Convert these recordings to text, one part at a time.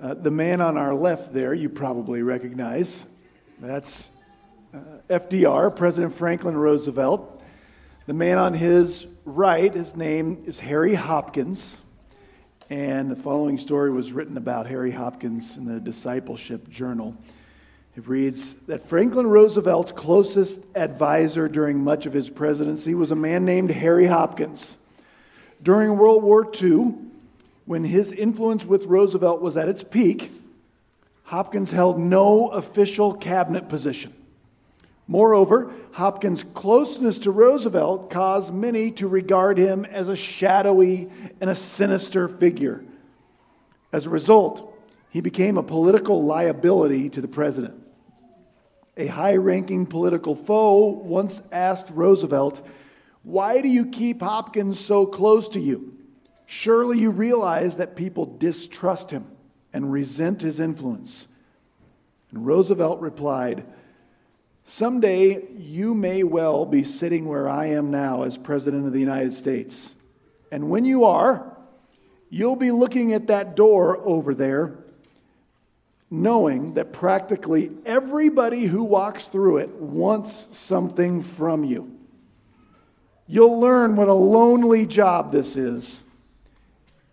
Uh, the man on our left there, you probably recognize. That's uh, FDR, President Franklin Roosevelt. The man on his right, his name is Harry Hopkins. And the following story was written about Harry Hopkins in the Discipleship Journal. It reads that Franklin Roosevelt's closest advisor during much of his presidency was a man named Harry Hopkins. During World War II, when his influence with Roosevelt was at its peak, Hopkins held no official cabinet position. Moreover, Hopkins' closeness to Roosevelt caused many to regard him as a shadowy and a sinister figure. As a result, he became a political liability to the president. A high ranking political foe once asked Roosevelt, Why do you keep Hopkins so close to you? Surely you realize that people distrust him and resent his influence. And Roosevelt replied, Someday you may well be sitting where I am now as President of the United States. And when you are, you'll be looking at that door over there knowing that practically everybody who walks through it wants something from you. You'll learn what a lonely job this is,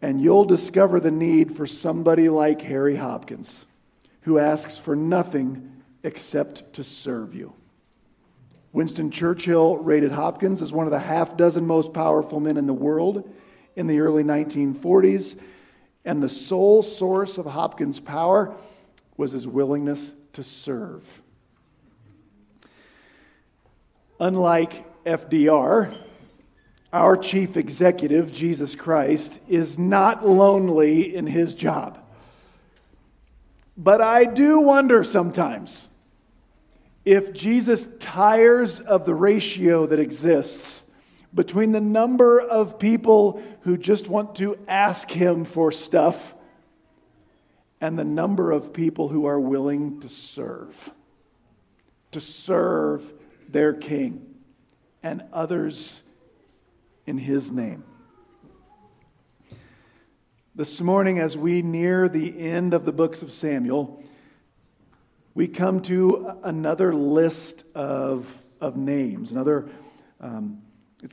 and you'll discover the need for somebody like Harry Hopkins, who asks for nothing except to serve you. Winston Churchill rated Hopkins as one of the half dozen most powerful men in the world in the early 1940s, and the sole source of Hopkins' power was his willingness to serve. Unlike FDR, our chief executive, Jesus Christ, is not lonely in his job. But I do wonder sometimes if Jesus tires of the ratio that exists between the number of people who just want to ask him for stuff and the number of people who are willing to serve, to serve their king and others in his name. This morning, as we near the end of the books of Samuel, we come to another list of, of names, another um,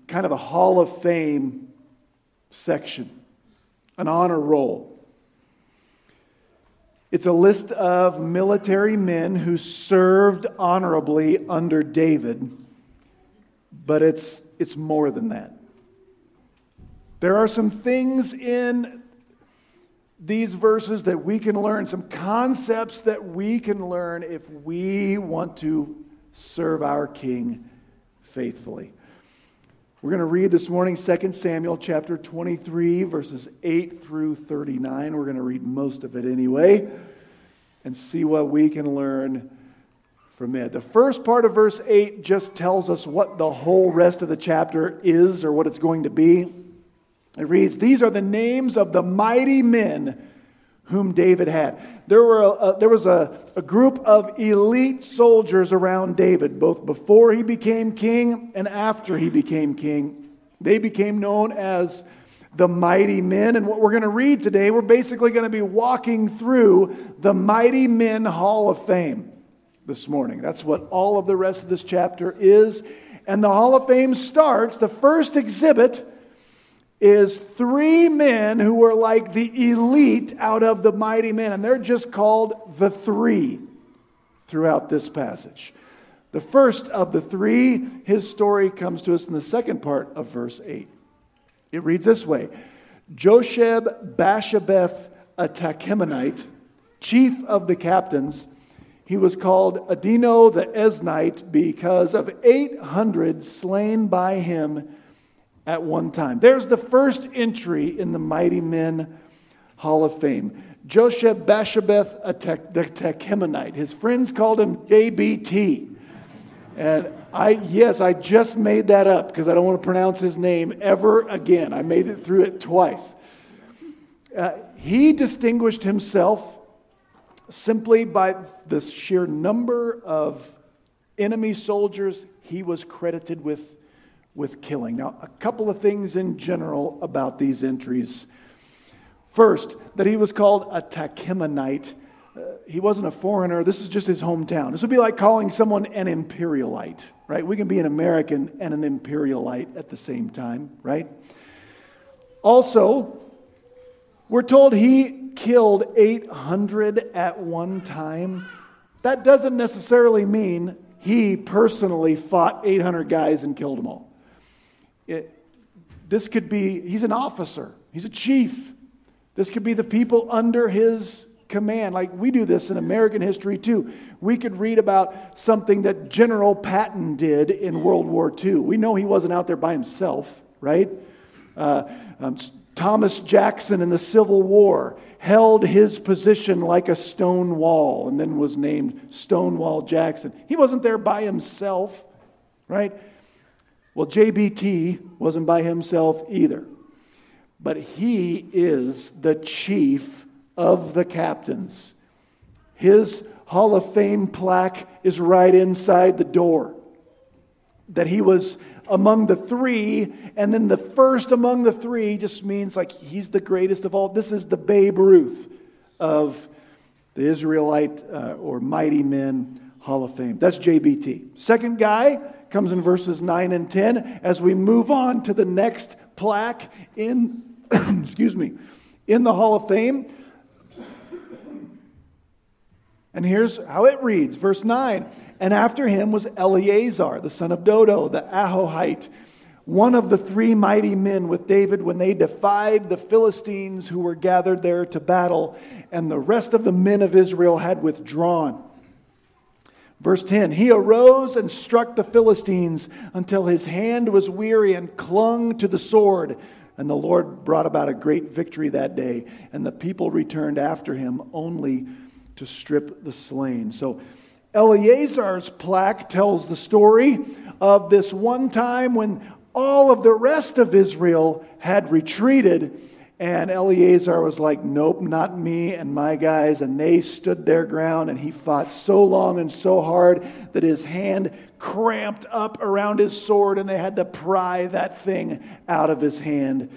kind of a Hall of Fame section, an honor roll. It's a list of military men who served honorably under David, but it's, it's more than that. There are some things in these verses that we can learn, some concepts that we can learn if we want to serve our King faithfully. We're going to read this morning 2 Samuel chapter 23, verses 8 through 39. We're going to read most of it anyway and see what we can learn from it. The first part of verse 8 just tells us what the whole rest of the chapter is or what it's going to be. It reads, These are the names of the mighty men whom David had. There, were a, there was a, a group of elite soldiers around David, both before he became king and after he became king. They became known as the mighty men. And what we're going to read today, we're basically going to be walking through the Mighty Men Hall of Fame this morning. That's what all of the rest of this chapter is. And the Hall of Fame starts, the first exhibit is three men who were like the elite out of the mighty men, and they're just called the three throughout this passage. The first of the three, his story comes to us in the second part of verse 8. It reads this way Josheb Basshebeth, a Tahchemonite, chief of the captains, he was called Adino the Eznite because of 800 slain by him at one time. There's the first entry in the Mighty Men Hall of Fame. Josheb Basshebeth, the Tahchemonite. His friends called him JBT. And I, yes, I just made that up because I don't want to pronounce his name ever again. I made it through it twice. Uh, he distinguished himself simply by the sheer number of enemy soldiers he was credited with with killing. Now, a couple of things in general about these entries. First, that he was called a Tahchemonite. Uh, he wasn't a foreigner. This is just his hometown. This would be like calling someone an imperialite, right? We can be an American and an imperialite at the same time, right? Also, we're told he killed 800 at one time. That doesn't necessarily mean he personally fought 800 guys and killed them all. It, this could be, he's an officer, he's a chief. This could be the people under his command. Like we do this in American history too. We could read about something that General Patton did in World War II. We know he wasn't out there by himself, right? Uh, um, Thomas Jackson in the Civil War held his position like a stone wall and then was named Stonewall Jackson. He wasn't there by himself, right? Well, JBT wasn't by himself either. But he is the chief of the captains. His Hall of Fame plaque is right inside the door. That he was among the three, and then the first among the three just means like he's the greatest of all. This is the Babe Ruth of the Israelite uh, or Mighty Men Hall of Fame. That's JBT. Second guy comes in verses 9 and 10 as we move on to the next plaque in, excuse me, in the Hall of Fame. And here's how it reads, verse 9. And after him was Eleazar, the son of Dodo, the Ahohite, one of the three mighty men with David when they defied the Philistines who were gathered there to battle, and the rest of the men of Israel had withdrawn. Verse 10 He arose and struck the Philistines until his hand was weary and clung to the sword. And the Lord brought about a great victory that day, and the people returned after him only to strip the slain. So, Eleazar's plaque tells the story of this one time when all of the rest of Israel had retreated. And Eleazar was like, Nope, not me and my guys. And they stood their ground, and he fought so long and so hard that his hand cramped up around his sword, and they had to pry that thing out of his hand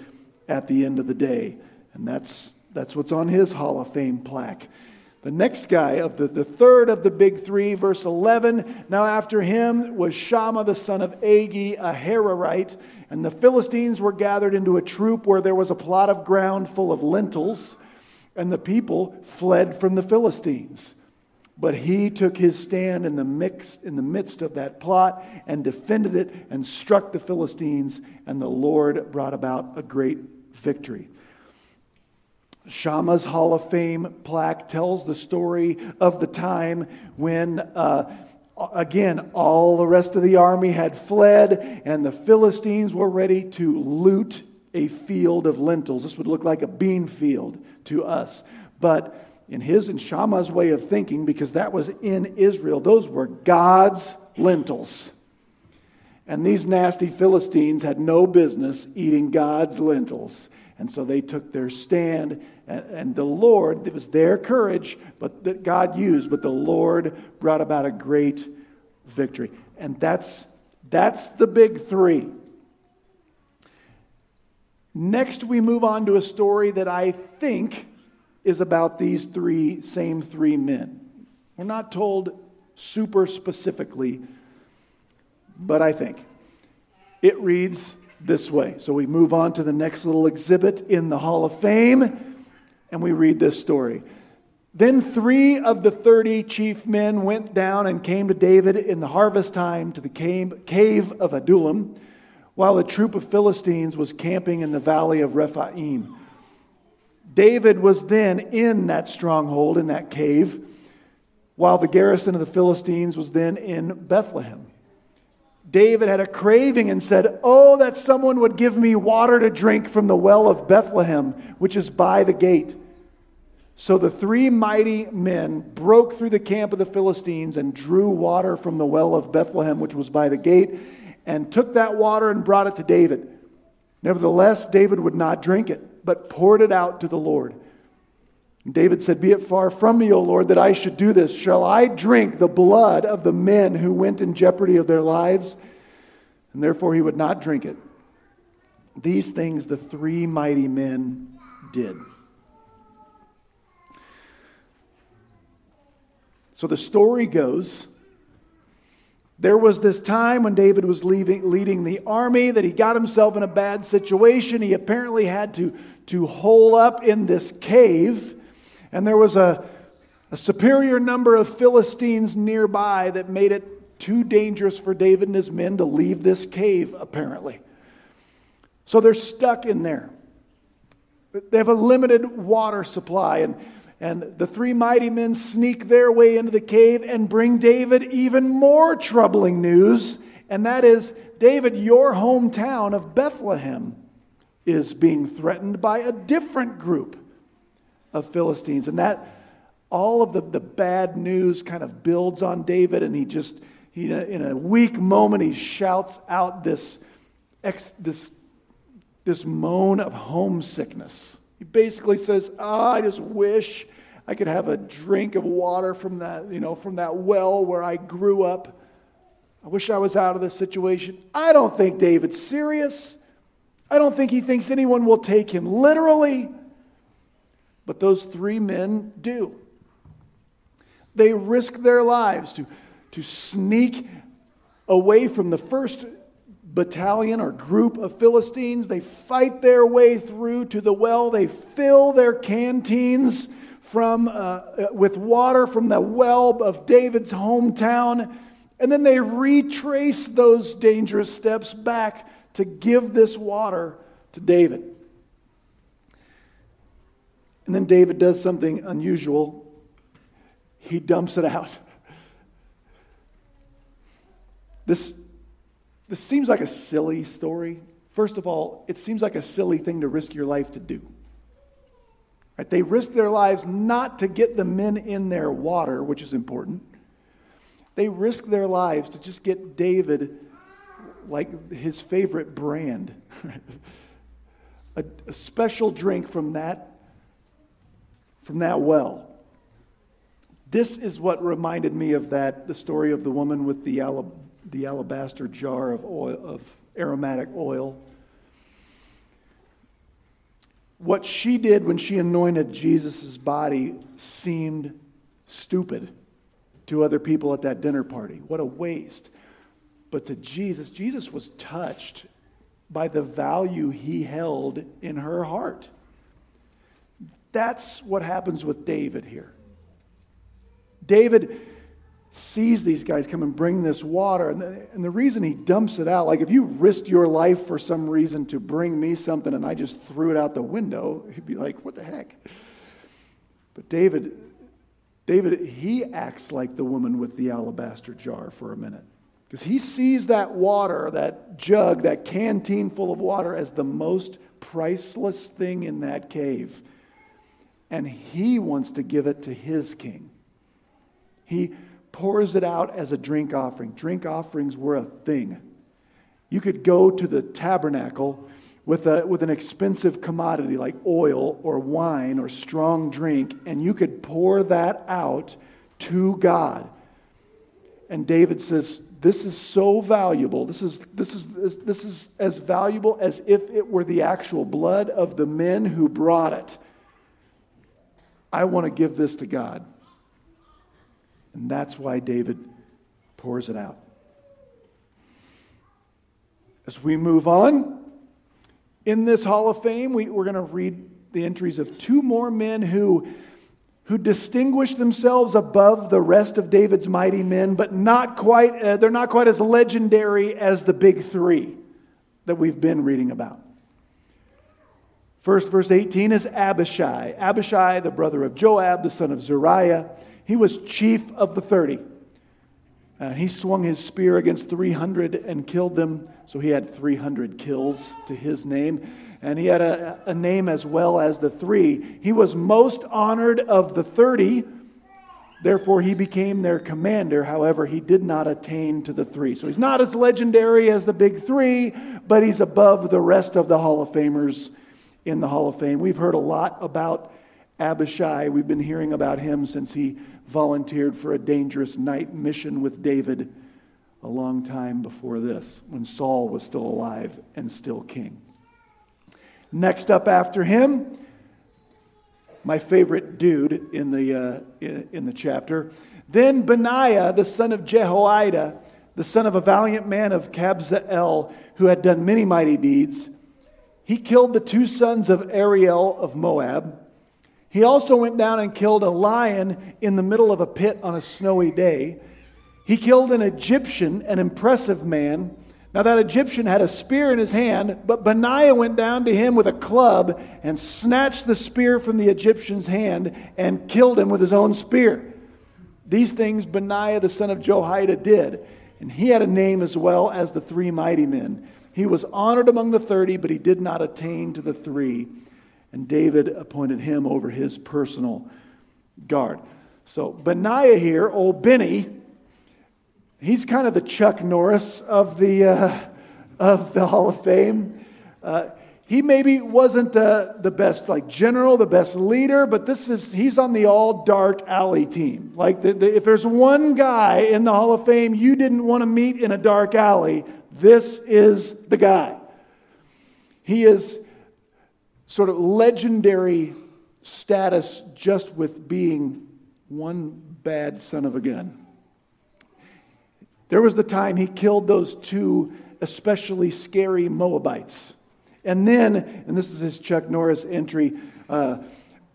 at the end of the day. And that's, that's what's on his Hall of Fame plaque. The next guy of the, the third of the big three, verse 11. Now after him was Shammah the son of Agee, a Hararite. And the Philistines were gathered into a troop where there was a plot of ground full of lentils. And the people fled from the Philistines. But he took his stand in the, mix, in the midst of that plot and defended it and struck the Philistines. And the Lord brought about a great victory. Shammah's Hall of Fame plaque tells the story of the time when, uh, again, all the rest of the army had fled and the Philistines were ready to loot a field of lentils. This would look like a bean field to us. But in his and Shammah's way of thinking, because that was in Israel, those were God's lentils. And these nasty Philistines had no business eating God's lentils. And so they took their stand, and, and, the Lord, it was their courage, but that God used, but the Lord brought about a great victory. And that's, that's the big three. Next, we move on to a story that I think is about these three, same three men. We're not told super specifically, but I think. It reads this way. So we move on to the next little exhibit in the Hall of Fame, and we read this story. Then three of the thirty chief men went down and came to David in the harvest time to the cave of Adullam, while a troop of Philistines was camping in the valley of Rephaim. David was then in that stronghold, in that cave, while the garrison of the Philistines was then in Bethlehem. David had a craving and said, Oh, that someone would give me water to drink from the well of Bethlehem, which is by the gate. So the three mighty men broke through the camp of the Philistines and drew water from the well of Bethlehem, which was by the gate, and took that water and brought it to David. Nevertheless, David would not drink it, but poured it out to the Lord. And David said, Be it far from me, O Lord, that I should do this. Shall I drink the blood of the men who went in jeopardy of their lives? And therefore he would not drink it. These things the three mighty men did. So the story goes there was this time when David was leaving, leading the army that he got himself in a bad situation. He apparently had to, to hole up in this cave and there was a, a superior number of Philistines nearby that made it too dangerous for David and his men to leave this cave, apparently. So they're stuck in there. They have a limited water supply, and and the three mighty men sneak their way into the cave and bring David even more troubling news, and that is David, your hometown of Bethlehem is being threatened by a different group of Philistines. And that all of the, the bad news kind of builds on David, and he just, he, in a weak moment, he shouts out this, ex, this, this moan of homesickness. He basically says, oh, I just wish I could have a drink of water from that, you know, from that well where I grew up. I wish I was out of this situation. I don't think David's serious. I don't think he thinks anyone will take him literally. But those three men do. They risk their lives to, to sneak away from the first battalion or group of Philistines. They fight their way through to the well. They fill their canteens from, uh, uh, with water from the well of David's hometown. And then they retrace those dangerous steps back to give this water to David. And then David does something unusual. He dumps it out. This this seems like a silly story. First of all, it seems like a silly thing to risk your life to do. Right? They risk their lives not to get the men in their water, which is important. They risk their lives to just get David like his favorite brand. a, a special drink from that from that well. This is what reminded me of that the story of the woman with the alab- the alabaster jar of oil of aromatic oil. What she did when she anointed Jesus' body seemed stupid to other people at that dinner party. What a waste. But to Jesus, Jesus was touched by the value he held in her heart. That's what happens with David here. David sees these guys come and bring this water. And the, and the reason he dumps it out, like if you risked your life for some reason to bring me something and I just threw it out the window, he'd be like, what the heck? But David, David, he acts like the woman with the alabaster jar for a minute. Because he sees that water, that jug, that canteen full of water as the most priceless thing in that cave. And he wants to give it to his king. He pours it out as a drink offering. Drink offerings were a thing. You could go to the tabernacle with, a, with an expensive commodity like oil or wine or strong drink, and you could pour that out to God. And David says, This is so valuable. This is, this, is, this is as valuable as if it were the actual blood of the men who brought it. I want to give this to God. And that's why David pours it out. As we move on, in this Hall of Fame, we, are going to read the entries of two more men who, who distinguished themselves above the rest of David's mighty men, but not quite, uh, they're not quite as legendary as the big three that we've been reading about. First, verse 18 is Abishai. Abishai, the brother of Joab, the son of Zeruiah. He was chief of the 30. Uh, he swung his spear against 300 and killed them, so he had 300 kills to his name. And he had a, a name as well as the three. He was most honored of the 30, therefore, he became their commander. However, he did not attain to the three. So he's not as legendary as the big three, but he's above the rest of the Hall of Famers in the Hall of Fame. We've heard a lot about Abishai. We've been hearing about him since he volunteered for a dangerous night mission with David a long time before this, when Saul was still alive and still king. Next up after him, my favorite dude in the, uh, in, the chapter. Then Benaiah, the son of Jehoiada, the son of a valiant man of Kabzeel, who had done many mighty deeds, he killed the two sons of Ariel of Moab. He also went down and killed a lion in the middle of a pit on a snowy day. He killed an Egyptian, an impressive man. Now, that Egyptian had a spear in his hand, but Benaiah went down to him with a club and snatched the spear from the Egyptian's hand and killed him with his own spear. These things Benaiah the son of Jehoiada did, and he had a name as well as the three mighty men. He was honored among the thirty, but he did not attain to the three. And David appointed him over his personal guard. So Benaiah here, old Benny, he's kind of the Chuck Norris of the, uh, of the Hall of Fame. Uh, he maybe wasn't the, the best like general, the best leader, but this is he's on the all dark alley team. Like the, the, if there's one guy in the Hall of Fame you didn't want to meet in a dark alley, this is the guy. He is sort of legendary status just with being one bad son of a gun. There was the time he killed those two especially scary Moabites. And then, and this is his Chuck Norris entry, uh,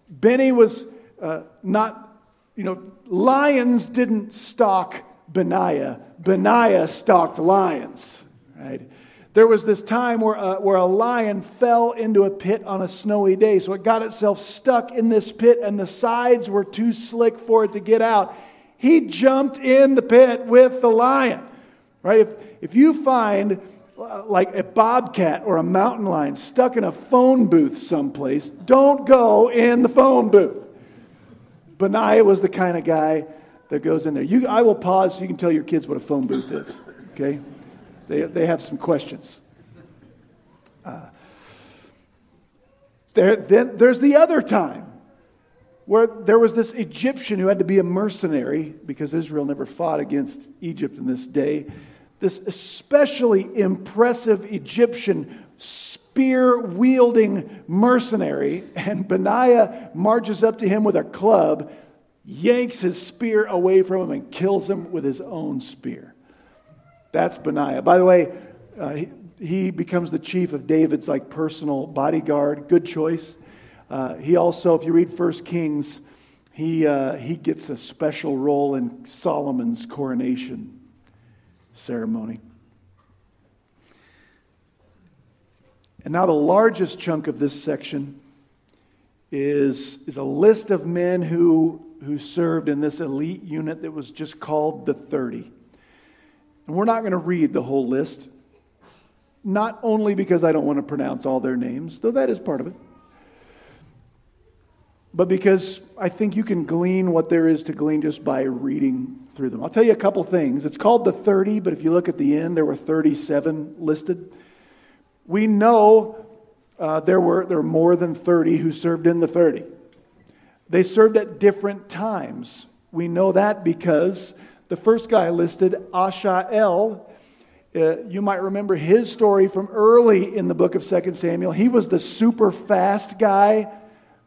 Benny was uh, not, you know, lions didn't stalk Benaiah, Benaiah stalked lions, right? There was this time where, uh, where a lion fell into a pit on a snowy day. So it got itself stuck in this pit, and the sides were too slick for it to get out. He jumped in the pit with the lion. Right? If, if you find uh, like a bobcat or a mountain lion stuck in a phone booth someplace, don't go in the phone booth. Benaiah was the kind of guy that goes in there. You, I will pause so you can tell your kids what a phone booth is. Okay? They, they have some questions. Uh, there, then there's the other time where there was this Egyptian who had to be a mercenary because Israel never fought against Egypt in this day. This especially impressive Egyptian spear wielding mercenary, and Benaiah marches up to him with a club, yanks his spear away from him, and kills him with his own spear. That's Benaiah. By the way, uh, he, he, becomes the chief of David's like personal bodyguard. Good choice. Uh, he also, if you read First Kings, he, uh, he gets a special role in Solomon's coronation ceremony. And now, the largest chunk of this section is, is a list of men who, who served in this elite unit that was just called the 30. And we're not going to read the whole list, not only because I don't want to pronounce all their names, though that is part of it, but because I think you can glean what there is to glean just by reading through them. I'll tell you a couple things. It's called the 30, but if you look at the end, there were 37 listed. We know uh, there, were, there were more than 30 who served in the 30. They served at different times. We know that because the first guy listed, Asahel, uh, you might remember his story from early in the book of 2 Samuel. He was the super fast guy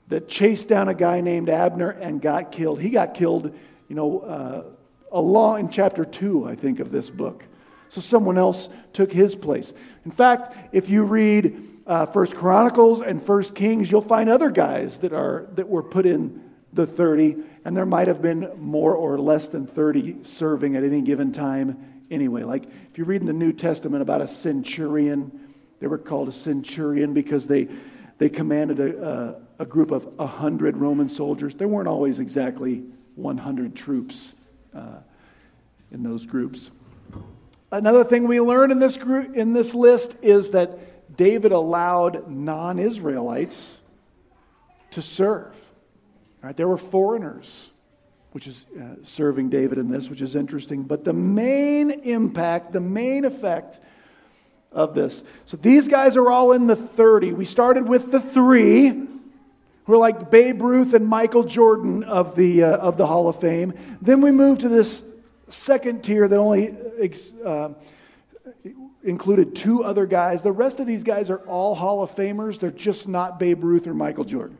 that chased down a guy named Abner and got killed. He got killed, you know, uh, along in chapter 2, I think, of this book. So someone else took his place. In fact, if you read uh, First Chronicles and First Kings, you'll find other guys that are that were put in the 30, and there might have been more or less than 30 serving at any given time anyway. Like if you read in the New Testament about a centurion, they were called a centurion because they, they commanded a, a, a group of 100 Roman soldiers. There weren't always exactly 100 troops uh, in those groups. Another thing we learn in this, group, in this list is that David allowed non Israelites to serve. Right? There were foreigners, which is uh, serving David in this, which is interesting. But the main impact, the main effect of this. So these guys are all in the 30. We started with the three who are like Babe Ruth and Michael Jordan of the, uh, of the Hall of Fame. Then we moved to this second tier that only uh, included two other guys. The rest of these guys are all Hall of Famers. They're just not Babe Ruth or Michael Jordan.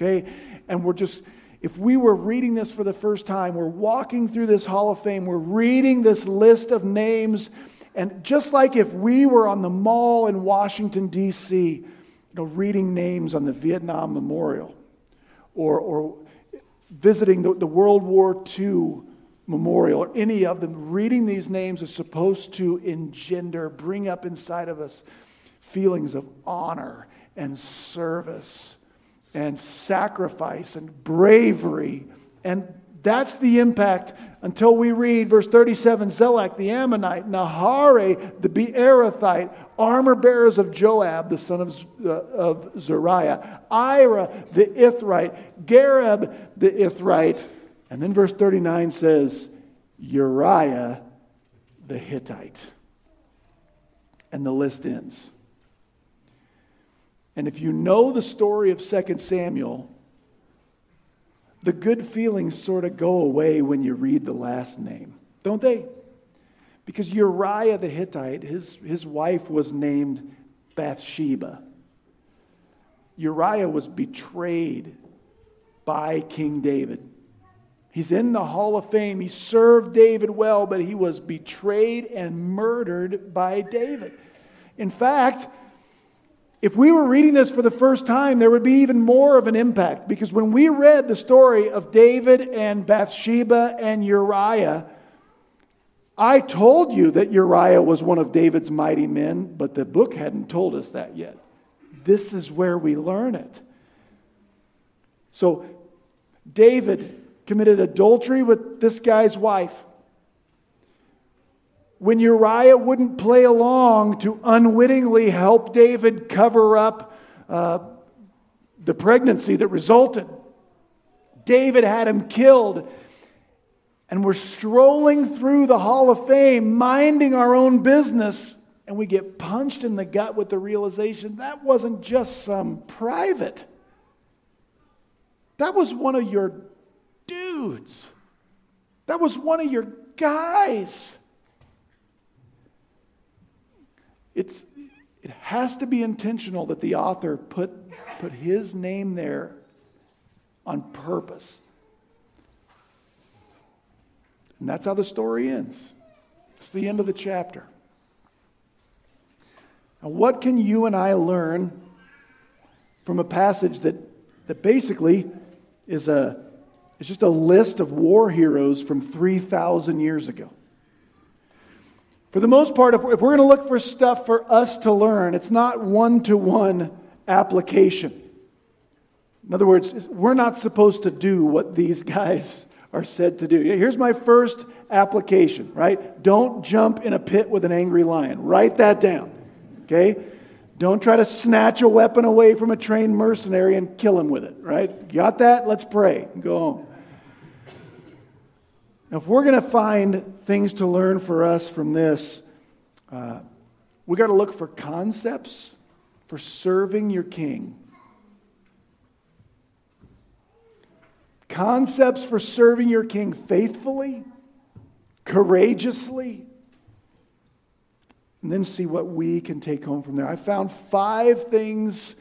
Okay? And we're just, if we were reading this for the first time, we're walking through this Hall of Fame, we're reading this list of names, and just like if we were on the mall in Washington, D.C., you know, reading names on the Vietnam Memorial or, or visiting the, the World War II memorial or any of them, reading these names is supposed to engender, bring up inside of us feelings of honor and service and sacrifice and bravery. And that's the impact until we read verse 37 Zelek the Ammonite, Naharai the Beerothite, armor bearers of Joab, the son of, uh, of Zeruiah, Ira the Ithrite, Gareb the Ithrite. And then verse 39 says, Uriah the Hittite. And the list ends. And if you know the story of 2 Samuel, the good feelings sort of go away when you read the last name, don't they? Because Uriah the Hittite, his, his wife was named Bathsheba. Uriah was betrayed by King David. He's in the Hall of Fame. He served David well, but he was betrayed and murdered by David. In fact, if we were reading this for the first time, there would be even more of an impact because when we read the story of David and Bathsheba and Uriah, I told you that Uriah was one of David's mighty men, but the book hadn't told us that yet. This is where we learn it. So, David committed adultery with this guy's wife when Uriah wouldn't play along to unwittingly help David cover up uh, the pregnancy that resulted. David had him killed. And we're strolling through the Hall of Fame, minding our own business, and we get punched in the gut with the realization that wasn't just some private. That was one of your dudes. That was one of your guys. It's, it has to be intentional that the author put, put his name there on purpose. And that's how the story ends. It's the end of the chapter. Now, what can you and I learn from a passage that, that basically is, a, is just a list of war heroes from 3,000 years ago? For the most part, if we're going to look for stuff for us to learn, it's not one to one application. In other words, we're not supposed to do what these guys are said to do. Here's my first application, right? Don't jump in a pit with an angry lion. Write that down, okay? Don't try to snatch a weapon away from a trained mercenary and kill him with it, right? Got that? Let's pray and go home. Now, if we're going to find things to learn for us from this, uh, we got to look for concepts for serving your king. Concepts for serving your king faithfully, courageously, and then see what we can take home from there. I found five things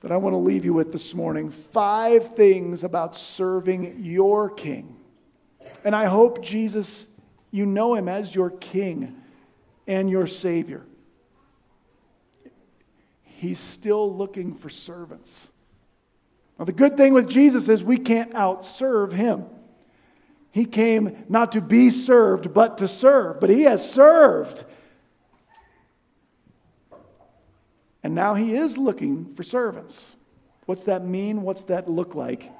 that I want to leave you with this morning. Five things about serving your king. And I hope, Jesus, you know him as your king and your savior. He's still looking for servants. Now, the good thing with Jesus is we can't outserve him. He came not to be served, but to serve. But he has served. And now he is looking for servants. What's that mean? What's that look like?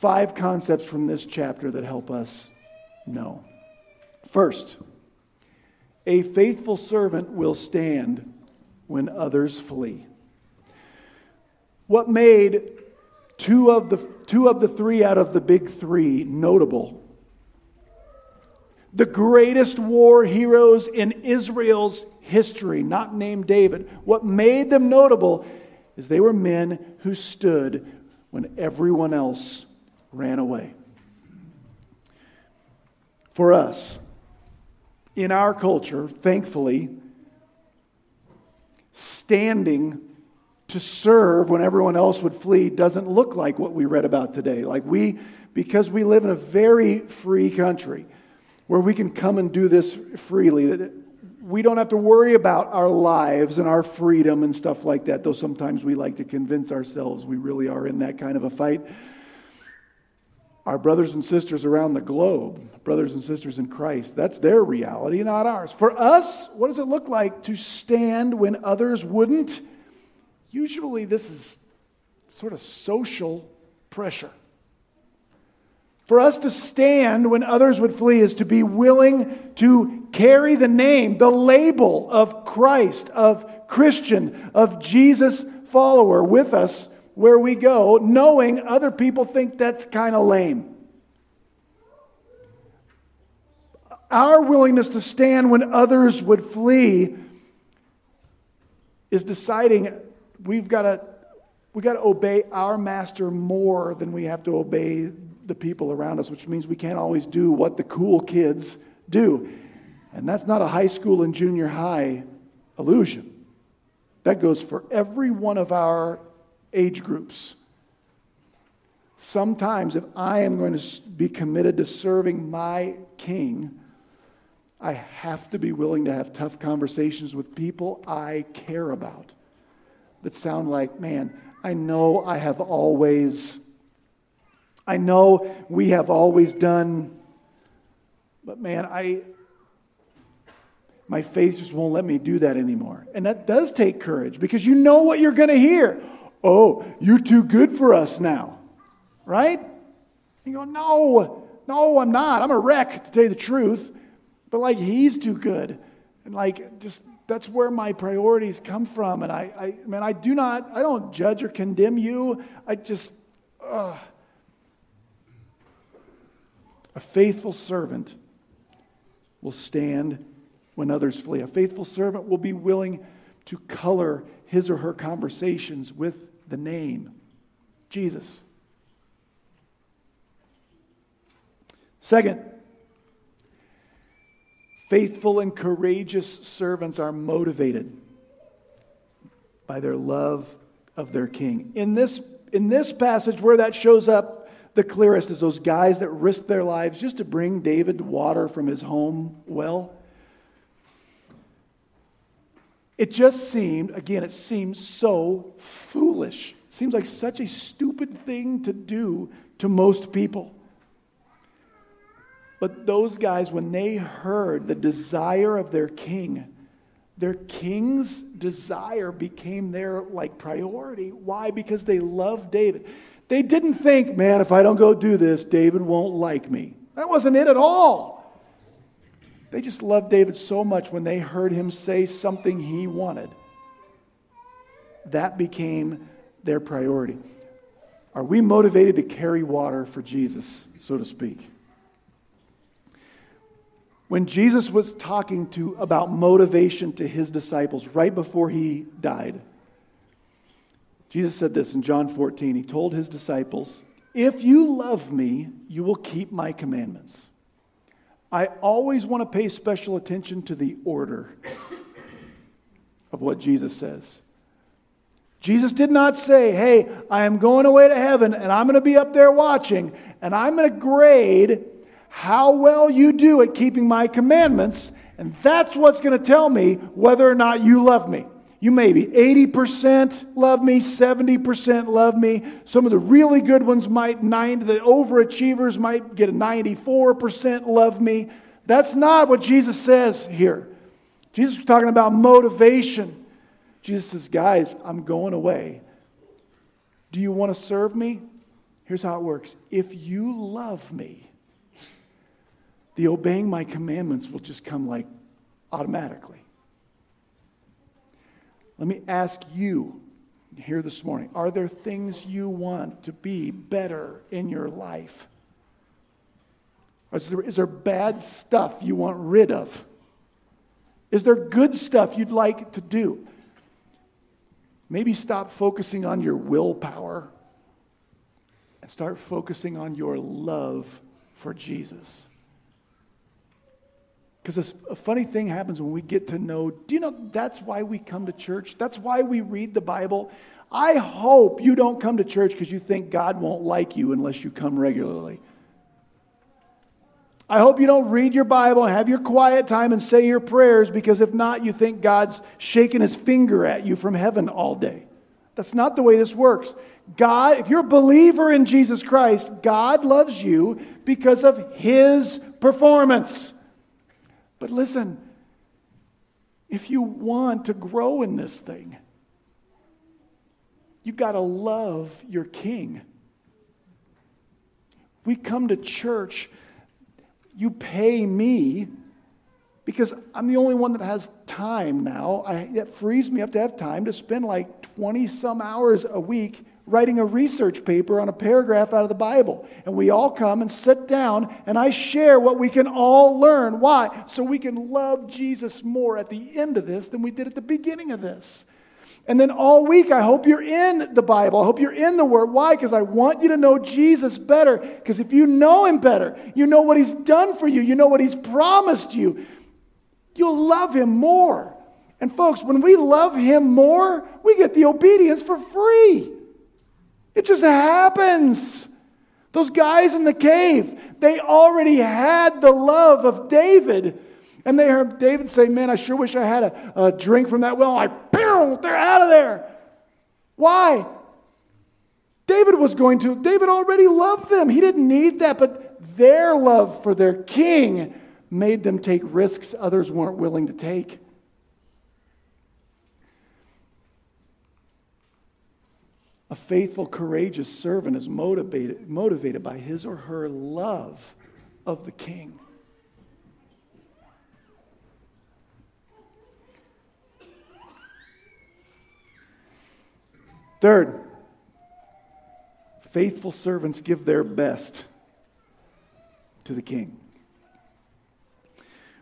Five concepts from this chapter that help us know. First, a faithful servant will stand when others flee. What made two of the, two of the three out of the big three notable? The greatest war heroes in Israel's history, not named David, what made them notable is they were men who stood when everyone else ran away. For us, in our culture, thankfully, standing to serve when everyone else would flee doesn't look like what we read about today. Like we, because we live in a very free country where we can come and do this freely, that we don't have to worry about our lives and our freedom and stuff like that, though sometimes we like to convince ourselves we really are in that kind of a fight. Our brothers and sisters around the globe, brothers and sisters in Christ, that's their reality, not ours. For us, what does it look like to stand when others wouldn't? Usually, this is sort of social pressure. For us to stand when others would flee is to be willing to carry the name, the label of Christ, of Christian, of Jesus follower with us where we go, knowing other people think that's kind of lame. Our willingness to stand when others would flee is deciding we've got to we got to obey our master more than we have to obey the people around us, which means we can't always do what the cool kids do. And that's not a high school and junior high illusion. That goes for every one of our age groups. Sometimes, if I am going to be committed to serving my king, I have to be willing to have tough conversations with people I care about that sound like, man, I know I have always, I know we have always done, but man, I, my faith just won't let me do that anymore. And that does take courage because you know what you're going to hear. Oh, you're too good for us now, right? You go, no, no, I'm not. I'm a wreck, to tell you the truth. But like, he's too good. And like, just that's where my priorities come from. And I, I man, I do not, I don't judge or condemn you. I just, uh, a faithful servant will stand when others flee. A faithful servant will be willing to color his or her conversations with the name Jesus. Second, Faithful and courageous servants are motivated by their love of their king. In this, in this passage, where that shows up the clearest is those guys that risked their lives just to bring David water from his home well. It just seemed, again, it seems so foolish. It seems like such a stupid thing to do to most people. But those guys, when they heard the desire of their king, their king's desire became their like priority. Why? Because they loved David. They didn't think, man, if I don't go do this, David won't like me. That wasn't it at all. They just loved David so much when they heard him say something he wanted. That became their priority. Are we motivated to carry water for Jesus, so to speak? When Jesus was talking to about motivation to his disciples right before he died, Jesus said this in John 14. He told his disciples, If you love me, you will keep my commandments. I always want to pay special attention to the order of what Jesus says. Jesus did not say, Hey, I am going away to heaven and I'm going to be up there watching and I'm going to grade how well you do at keeping my commandments, and that's what's going to tell me whether or not you love me. You may be 80% love me, 70% love me. Some of the really good ones might, 90, the overachievers might get a 94% love me. That's not what Jesus says here. Jesus was talking about motivation. Jesus says, Guys, I'm going away. Do you want to serve me? Here's how it works if you love me, the obeying my commandments will just come like automatically. Let me ask you here this morning are there things you want to be better in your life? Is there, is there bad stuff you want rid of? Is there good stuff you'd like to do? Maybe stop focusing on your willpower and start focusing on your love for Jesus. Because a funny thing happens when we get to know, do you know that's why we come to church? That's why we read the Bible. I hope you don't come to church because you think God won't like you unless you come regularly. I hope you don't read your Bible and have your quiet time and say your prayers because if not, you think God's shaking his finger at you from heaven all day. That's not the way this works. God, if you're a believer in Jesus Christ, God loves you because of his performance. But listen, if you want to grow in this thing, you got to love your king. We come to church, you pay me because I'm the only one that has time now. I, it frees me up to have time to spend like 20 some hours a week writing a research paper on a paragraph out of the Bible. And we all come and sit down, and I share what we can all learn. Why? So we can love Jesus more at the end of this than we did at the beginning of this. And then all week, I hope you're in the Bible. I hope you're in the Word. Why? Because I want you to know Jesus better. Because if you know Him better, you know what He's done for you, you know what He's promised you, you'll love Him more. And folks, when we love Him more, we get the obedience for free. It just happens. Those guys in the cave, they already had the love of David. And they heard David say, Man, I sure wish I had a, a drink from that well. Like, boom, they're out of there. Why? David was going to, David already loved them. He didn't need that, but their love for their king made them take risks others weren't willing to take. A faithful, courageous servant is motivated, motivated by his or her love of the king. Third, faithful servants give their best to the king.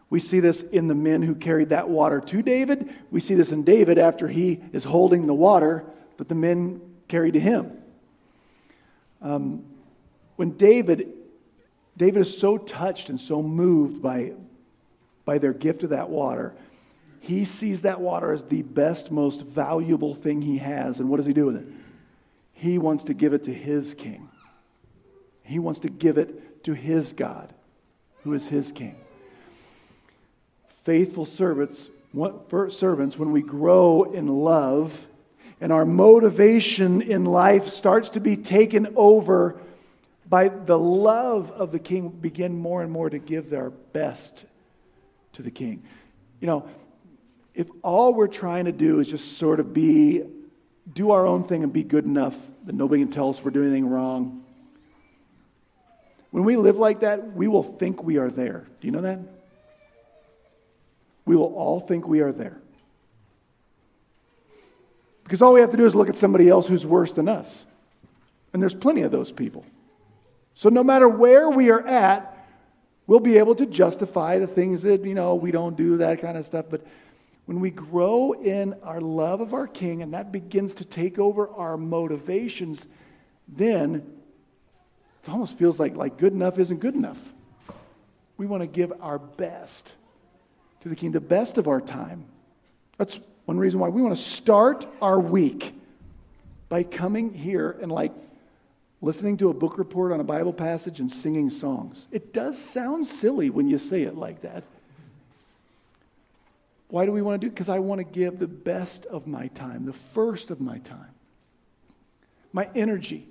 We see this in the men who carried that water to David. We see this in David after he is holding the water that the men carried to him. Um, when David, David is so touched and so moved by, by their gift of that water, he sees that water as the best, most valuable thing he has. And what does he do with it? He wants to give it to his king. He wants to give it to his God, who is his king. Faithful servants, servants, when we grow in love and our motivation in life starts to be taken over by the love of the king, begin more and more to give their best to the king. You know, if all we're trying to do is just sort of be, do our own thing and be good enough that nobody can tell us we're doing anything wrong, when we live like that, we will think we are there. Do you know that? We will all think we are there. Because all we have to do is look at somebody else who's worse than us. And there's plenty of those people. So no matter where we are at, we'll be able to justify the things that, you know, we don't do that kind of stuff. But when we grow in our love of our King and that begins to take over our motivations, then it almost feels like, like good enough isn't good enough. We want to give our best to the King, the best of our time. That's one reason why we want to start our week by coming here and like listening to a book report on a Bible passage and singing songs. It does sound silly when you say it like that. Why do we want to do it? Because I want to give the best of my time, the first of my time, my energy,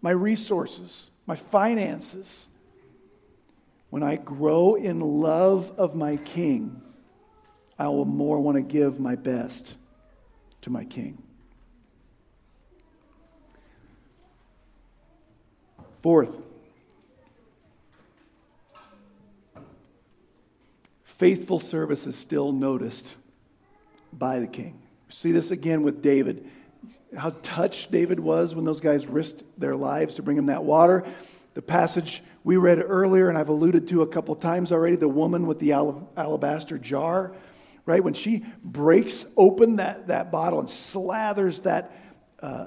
my resources, my finances. When I grow in love of my King, I will more want to give my best to my King. Fourth, faithful service is still noticed by the king. See this again with David. How touched David was when those guys risked their lives to bring him that water. The passage we read earlier, and I've alluded to a couple times already the woman with the alabaster jar right? When she breaks open that, that bottle and slathers that uh,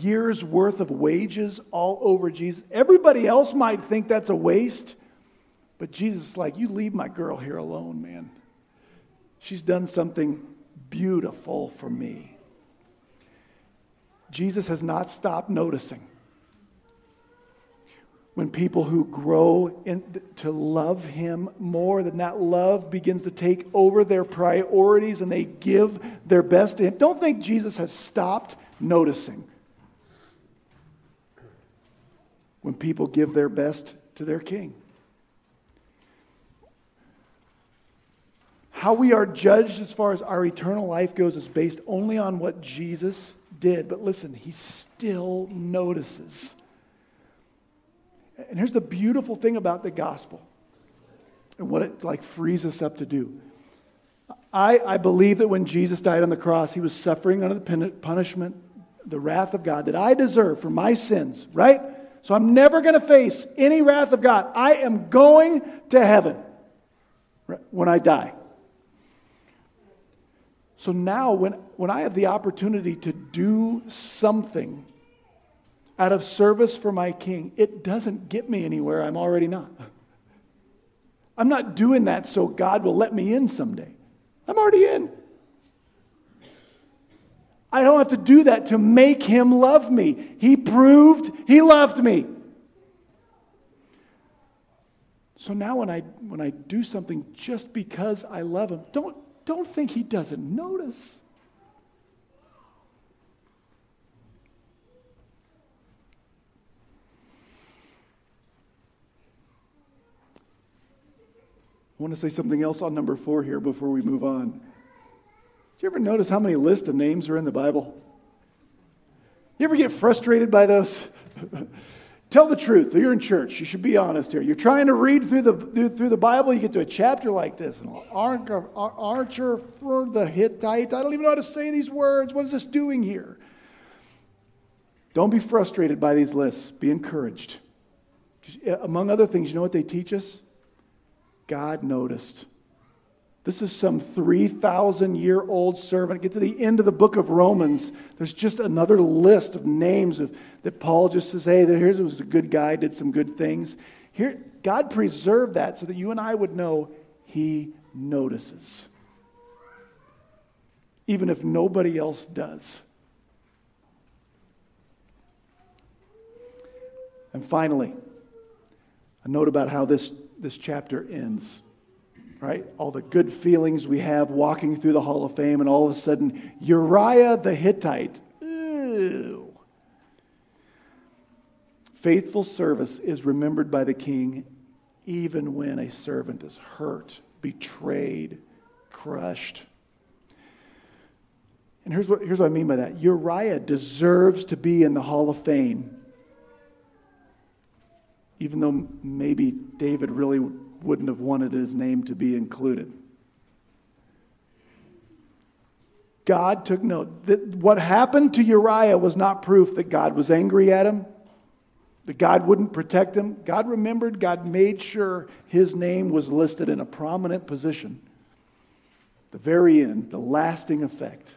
year's worth of wages all over Jesus, everybody else might think that's a waste. But Jesus is like, You leave my girl here alone, man. She's done something beautiful for me. Jesus has not stopped noticing when people who grow in, to love him more, then that love begins to take over their priorities and they give their best to him. Don't think Jesus has stopped noticing when people give their best to their king. How we are judged as far as our eternal life goes is based only on what Jesus did. But listen, he still notices. And here's the beautiful thing about the gospel and what it like frees us up to do. I, I believe that when Jesus died on the cross, he was suffering under the punishment, the wrath of God that I deserve for my sins, right? So I'm never going to face any wrath of God. I am going to heaven when I die. So now, when, when I have the opportunity to do something out of service for my king, it doesn't get me anywhere I'm already not. I'm not doing that so God will let me in someday. I'm already in. I don't have to do that to make him love me. He proved he loved me. So now when I when I do something just because I love him, don't don't think he doesn't notice. I want to say something else on number four here before we move on. Did you ever notice how many lists of names are in the Bible? You ever get frustrated by those? Tell the truth. You're in church. You should be honest here. You're trying to read through the, through the Bible. You get to a chapter like this. And Archer for the Hittite. I don't even know how to say these words. What is this doing here? Don't be frustrated by these lists. Be encouraged. Among other things, you know what they teach us? God noticed. This is some 3,000 year old servant. Get to the end of the book of Romans, there's just another list of names of, that Paul just says, hey, here's was a good guy, did some good things. Here, God preserved that so that you and I would know he notices, even if nobody else does. And finally, a note about how this this chapter ends. Right? All the good feelings we have walking through the Hall of Fame, and all of a sudden, Uriah the Hittite. Ew. Faithful service is remembered by the king even when a servant is hurt, betrayed, crushed. And here's what, here's what I mean by that Uriah deserves to be in the Hall of Fame even though maybe David really wouldn't have wanted his name to be included. God took note that what happened to Uriah was not proof that God was angry at him, that God wouldn't protect him. God remembered, God made sure his name was listed in a prominent position. The very end, the lasting effect.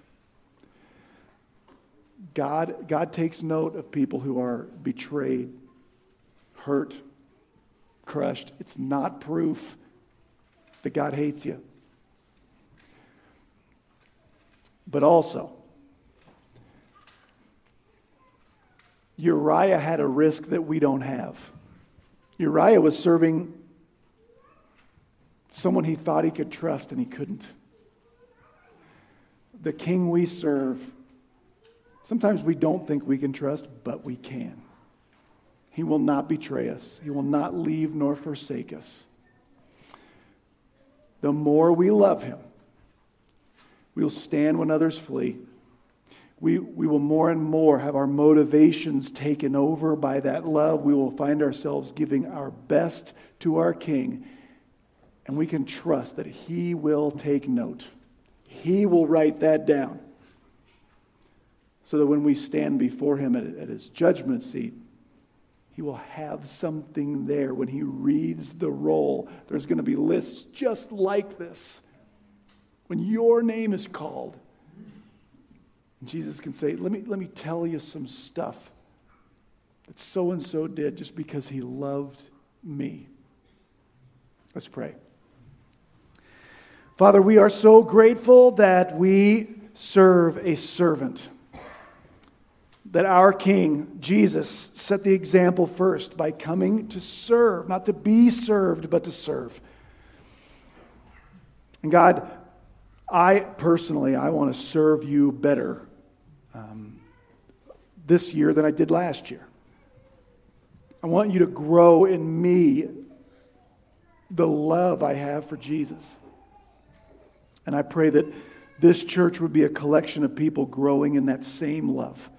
God, God takes note of people who are betrayed, hurt, crushed. It's not proof that God hates you. But also, Uriah had a risk that we don't have. Uriah was serving someone he thought he could trust and he couldn't. The king we serve, sometimes we don't think we can trust, but we can. He will not betray us, He will not leave nor forsake us. The more we love Him, we will stand when others flee. We, we will more and more have our motivations taken over by that love. We will find ourselves giving our best to our King, and we can trust that He will take note. He will write that down so that when we stand before Him at, at His judgment seat, he will have something there when he reads the roll. There's going to be lists just like this. When your name is called, Jesus can say, let me, let me tell you some stuff that so and so did just because he loved me. Let's pray. Father, we are so grateful that we serve a servant. That our King, Jesus, set the example first by coming to serve, not to be served, but to serve. And God, I personally, I want to serve you better um, this year than I did last year. I want you to grow in me the love I have for Jesus. And I pray that this church would be a collection of people growing in that same love.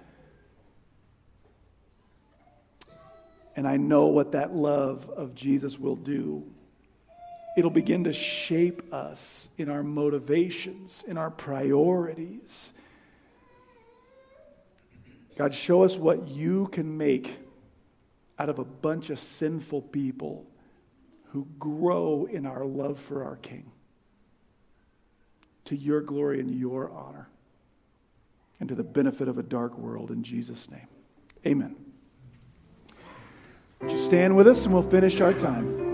And I know what that love of Jesus will do. It'll begin to shape us in our motivations, in our priorities. God, show us what you can make out of a bunch of sinful people who grow in our love for our King to your glory and your honor and to the benefit of a dark world in Jesus' name. Amen. Would you stand with us and we'll finish our time?